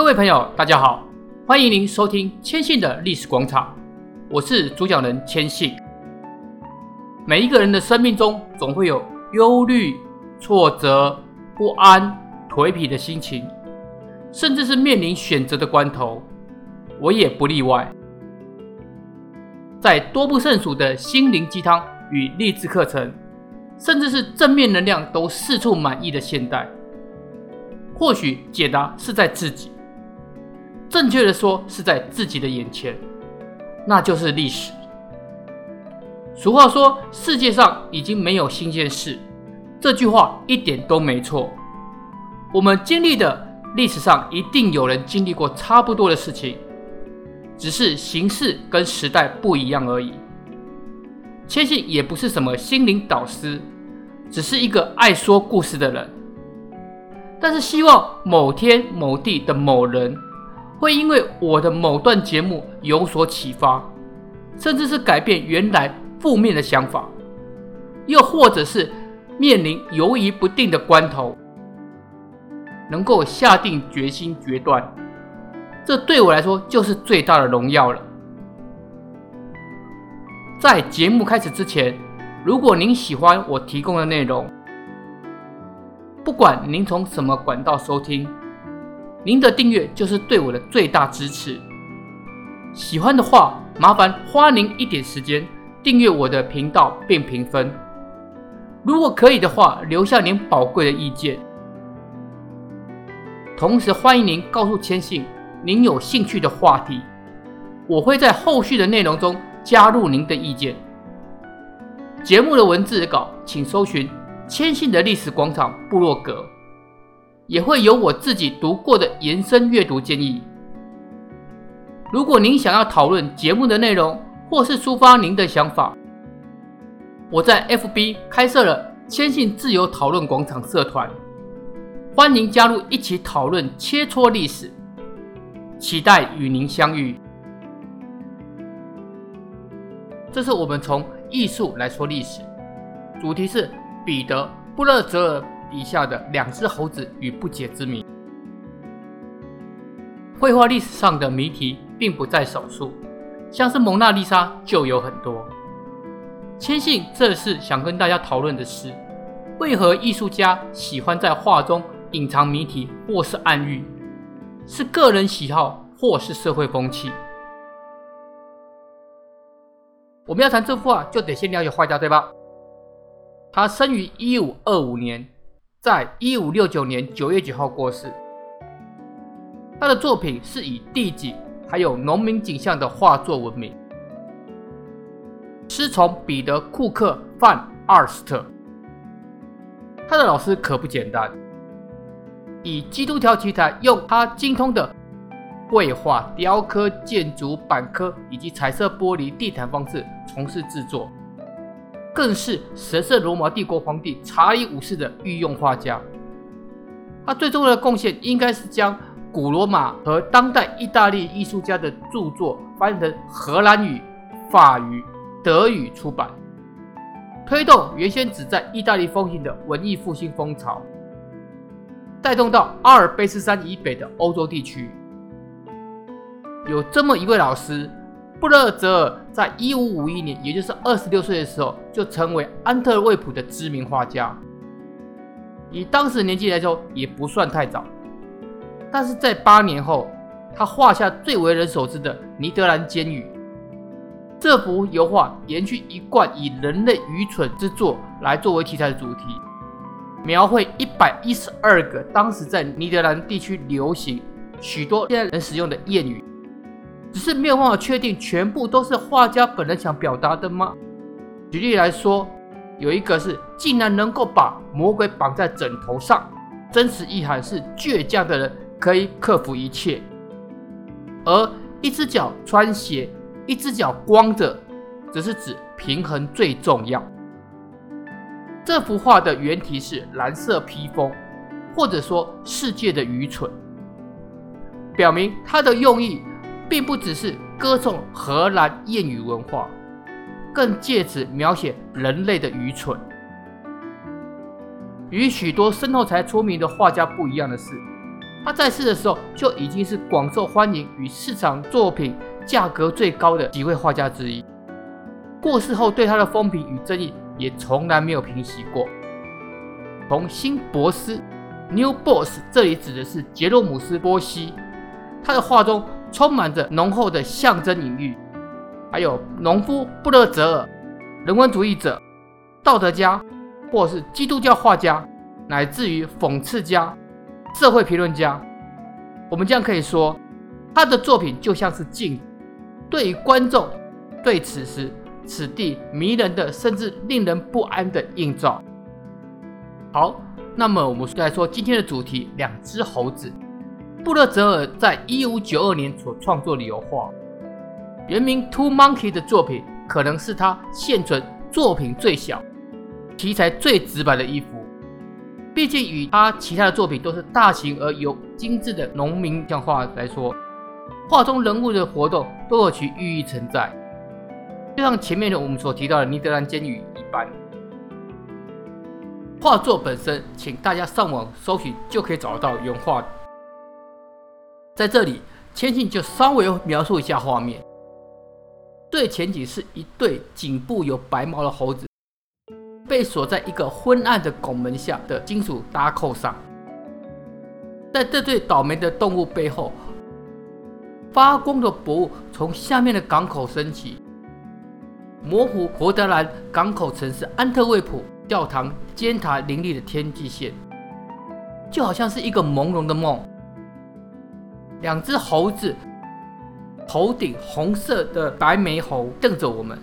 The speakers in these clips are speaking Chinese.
各位朋友，大家好，欢迎您收听谦信的历史广场，我是主讲人谦信。每一个人的生命中，总会有忧虑、挫折、不安、颓皮的心情，甚至是面临选择的关头，我也不例外。在多不胜数的心灵鸡汤与励志课程，甚至是正面能量都四处满溢的现代，或许解答是在自己。正确的说，是在自己的眼前，那就是历史。俗话说，世界上已经没有新鲜事，这句话一点都没错。我们经历的历史上一定有人经历过差不多的事情，只是形式跟时代不一样而已。谦信也不是什么心灵导师，只是一个爱说故事的人。但是希望某天某地的某人。会因为我的某段节目有所启发，甚至是改变原来负面的想法，又或者是面临犹疑不定的关头，能够下定决心决断，这对我来说就是最大的荣耀了。在节目开始之前，如果您喜欢我提供的内容，不管您从什么管道收听。您的订阅就是对我的最大支持。喜欢的话，麻烦花您一点时间订阅我的频道并评分。如果可以的话，留下您宝贵的意见。同时，欢迎您告诉谦信您有兴趣的话题，我会在后续的内容中加入您的意见。节目的文字稿，请搜寻“谦信的历史广场”部落格。也会有我自己读过的延伸阅读建议。如果您想要讨论节目的内容，或是抒发您的想法，我在 FB 开设了谦信自由讨论广场社团，欢迎加入一起讨论切磋历史，期待与您相遇。这是我们从艺术来说历史，主题是彼得·布勒哲尔。笔下的两只猴子与不解之谜。绘画历史上的谜题并不在少数，像是蒙娜丽莎就有很多。千信这次想跟大家讨论的是，为何艺术家喜欢在画中隐藏谜题或是暗喻？是个人喜好或是社会风气？我们要谈这幅画，就得先了解画家，对吧？他生于一五二五年。在一五六九年九月九号过世。他的作品是以地景还有农民景象的画作闻名。师从彼得·库克·范·阿尔斯特。他的老师可不简单，以基督教题材，用他精通的绘画、雕刻、建筑、板刻以及彩色玻璃地毯方式从事制作。更是神圣罗马帝国皇帝查理五世的御用画家。他最重要的贡献应该是将古罗马和当代意大利艺术家的著作翻译成荷兰语、法语、德语出版，推动原先只在意大利风行的文艺复兴风潮，带动到阿尔卑斯山以北的欧洲地区。有这么一位老师。布勒泽尔在一五五一年，也就是二十六岁的时候，就成为安特卫普的知名画家。以当时年纪来说，也不算太早。但是在八年后，他画下最为人所知的《尼德兰监狱》。这幅油画延续一贯以人类愚蠢之作来作为题材的主题，描绘一百一十二个当时在尼德兰地区流行、许多现在人使用的谚语。只是没有办法确定全部都是画家本人想表达的吗？举例来说，有一个是竟然能够把魔鬼绑在枕头上，真实意涵是倔强的人可以克服一切；而一只脚穿鞋，一只脚光着，则是指平衡最重要。这幅画的原题是蓝色披风，或者说世界的愚蠢，表明它的用意。并不只是歌颂荷兰谚语文化，更借此描写人类的愚蠢。与许多身后才出名的画家不一样的是，他在世的时候就已经是广受欢迎与市场作品价格最高的几位画家之一。过世后，对他的风评与争议也从来没有平息过。从新博斯 （New Boss） 这里指的是杰洛姆斯·波西，他的画中充满着浓厚的象征隐喻，还有农夫布勒泽尔、人文主义者、道德家，或是基督教画家，乃至于讽刺家、社会评论家。我们这样可以说，他的作品就像是镜，对于观众，对此时。此地迷人的，甚至令人不安的映照。好，那么我们来说今天的主题：两只猴子。布勒泽尔在一五九二年所创作的油画，原名《Two Monkey》的作品，可能是他现存作品最小、题材最直白的一幅。毕竟与他其他的作品都是大型而有精致的农民像画来说，画中人物的活动都有其寓意存在。就像前面的我们所提到的尼德兰监狱一般，画作本身，请大家上网搜寻就可以找到原画。在这里，千信就稍微描述一下画面。最前景是一对颈部有白毛的猴子，被锁在一个昏暗的拱门下的金属搭扣上。在这对倒霉的动物背后，发光的薄雾从下面的港口升起。模糊荷德兰港口城市安特卫普教堂尖塔林立的天际线，就好像是一个朦胧的梦。两只猴子头顶红色的白眉猴瞪着我们，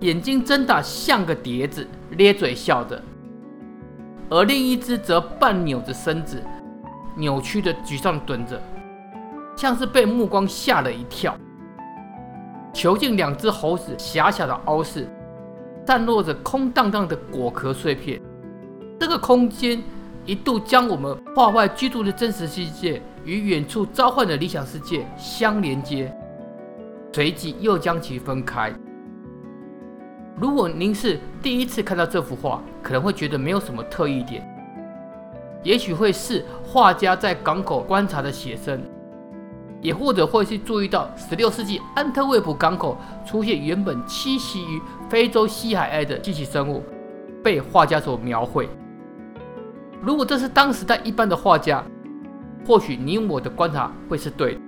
眼睛睁大像个碟子，咧嘴笑着；而另一只则半扭着身子，扭曲的沮丧蹲着，像是被目光吓了一跳。囚禁两只猴子狭小的凹室，散落着空荡荡的果壳碎片。这个空间一度将我们画外居住的真实世界与远处召唤的理想世界相连接，随即又将其分开。如果您是第一次看到这幅画，可能会觉得没有什么特异点，也许会是画家在港口观察的写生。也或者会去注意到，十六世纪安特卫普港口出现原本栖息于非洲西海岸的机器生物，被画家所描绘。如果这是当时代一般的画家，或许你我的观察会是对。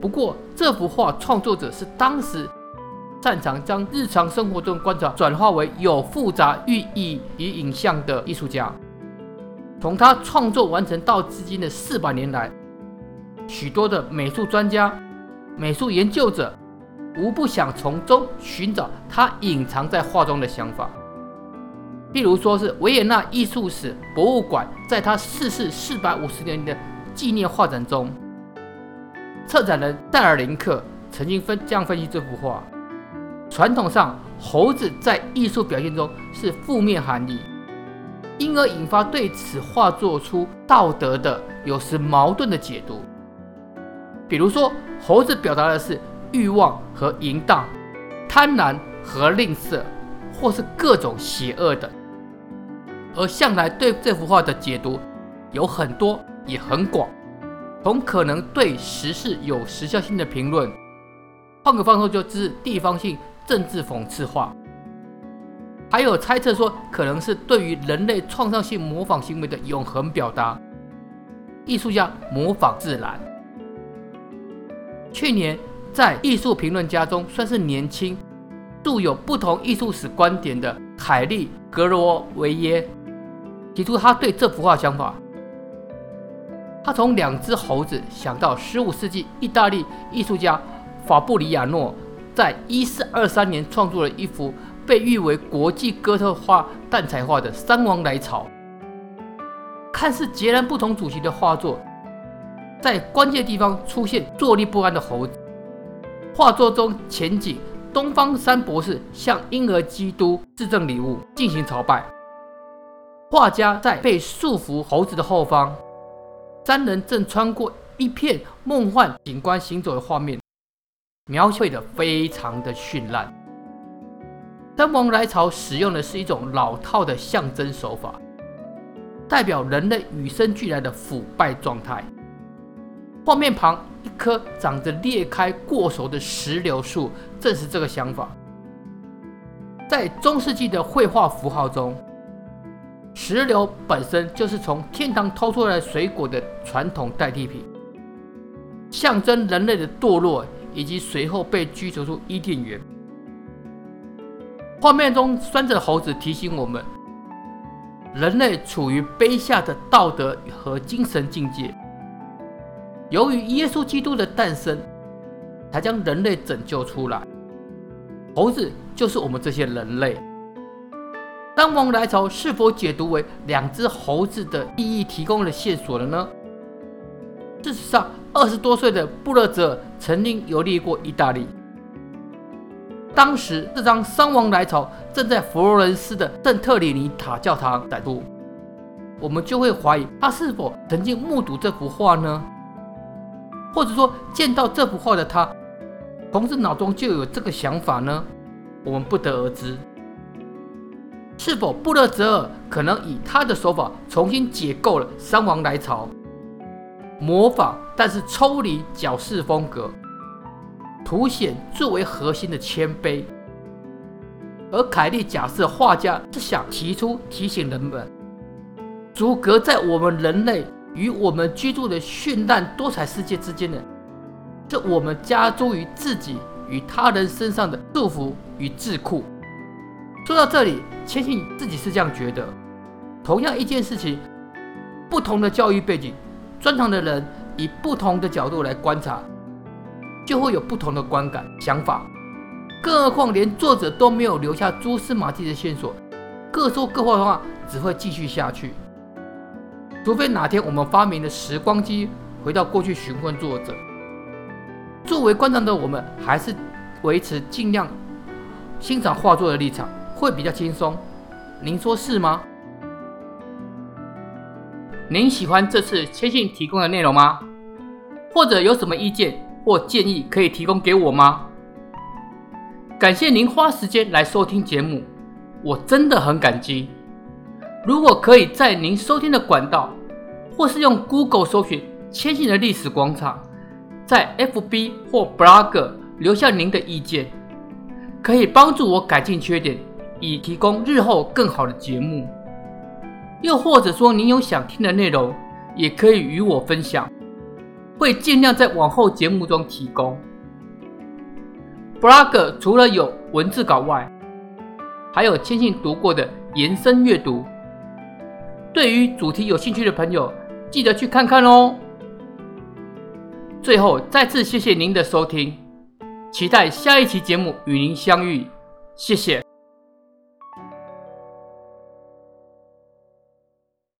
不过，这幅画创作者是当时擅长将日常生活中观察转化为有复杂寓意与影像的艺术家。从他创作完成到至今的四百年来。许多的美术专家、美术研究者，无不想从中寻找他隐藏在画中的想法。譬如说是维也纳艺术史博物馆在他逝世四百五十年的纪念画展中，策展人戴尔林克曾经分这样分析这幅画：传统上，猴子在艺术表现中是负面含义，因而引发对此画做出道德的、有时矛盾的解读。比如说，猴子表达的是欲望和淫荡、贪婪和吝啬，或是各种邪恶的。而向来对这幅画的解读有很多，也很广，从可能对时事有时效性的评论，换个方说就是地方性政治讽刺画，还有猜测说可能是对于人类创造性模仿行为的永恒表达。艺术家模仿自然。去年，在艺术评论家中算是年轻、著有不同艺术史观点的凯利·格罗维耶提出他对这幅画想法。他从两只猴子想到15世纪意大利艺术家法布里亚诺在1423年创作了一幅被誉为国际哥特画蛋彩画的《三王来朝》，看似截然不同主题的画作。在关键地方出现坐立不安的猴子。画作中前景，东方三博士向婴儿基督致赠礼物，进行朝拜。画家在被束缚猴子的后方，三人正穿过一片梦幻景观行走的画面，描绘的非常的绚烂。山王来朝使用的是一种老套的象征手法，代表人类与生俱来的腐败状态。画面旁一棵长着裂开过熟的石榴树，正是这个想法。在中世纪的绘画符号中，石榴本身就是从天堂偷出来水果的传统代替品，象征人类的堕落以及随后被驱逐出伊甸园。画面中拴着猴子提醒我们，人类处于卑下的道德和精神境界。由于耶稣基督的诞生，才将人类拯救出来。猴子就是我们这些人类。丧王来朝是否解读为两只猴子的意义提供了线索了呢？事实上，二十多岁的布勒泽曾经游历过意大利。当时，这张丧王来朝正在佛罗伦斯的圣特里尼塔教堂展出，我们就会怀疑他是否曾经目睹这幅画呢？或者说，见到这幅画的他，同时脑中就有这个想法呢？我们不得而知。是否布勒泽尔可能以他的手法重新解构了三王来朝，模仿但是抽离矫饰风格？凸显最为核心的谦卑，而凯利假设画家是想提出提醒人们，阻隔在我们人类与我们居住的绚烂多彩世界之间的，是我们加诸于自己与他人身上的束缚与桎梏。说到这里，千信自己是这样觉得：同样一件事情，不同的教育背景，专长的人以不同的角度来观察。就会有不同的观感、想法，更何况连作者都没有留下蛛丝马迹的线索，各说各话的话，只会继续下去。除非哪天我们发明了时光机，回到过去询问作者。作为观赏的我们，还是维持尽量欣赏画作的立场，会比较轻松。您说是吗？您喜欢这次谦信提供的内容吗？或者有什么意见？或建议可以提供给我吗？感谢您花时间来收听节目，我真的很感激。如果可以在您收听的管道，或是用 Google 搜寻“谦信的历史广场”，在 FB 或 Blog 留下您的意见，可以帮助我改进缺点，以提供日后更好的节目。又或者说您有想听的内容，也可以与我分享。会尽量在往后节目中提供。Blog 除了有文字稿外，还有谦信读过的延伸阅读。对于主题有兴趣的朋友，记得去看看哦。最后，再次谢谢您的收听，期待下一期节目与您相遇。谢谢。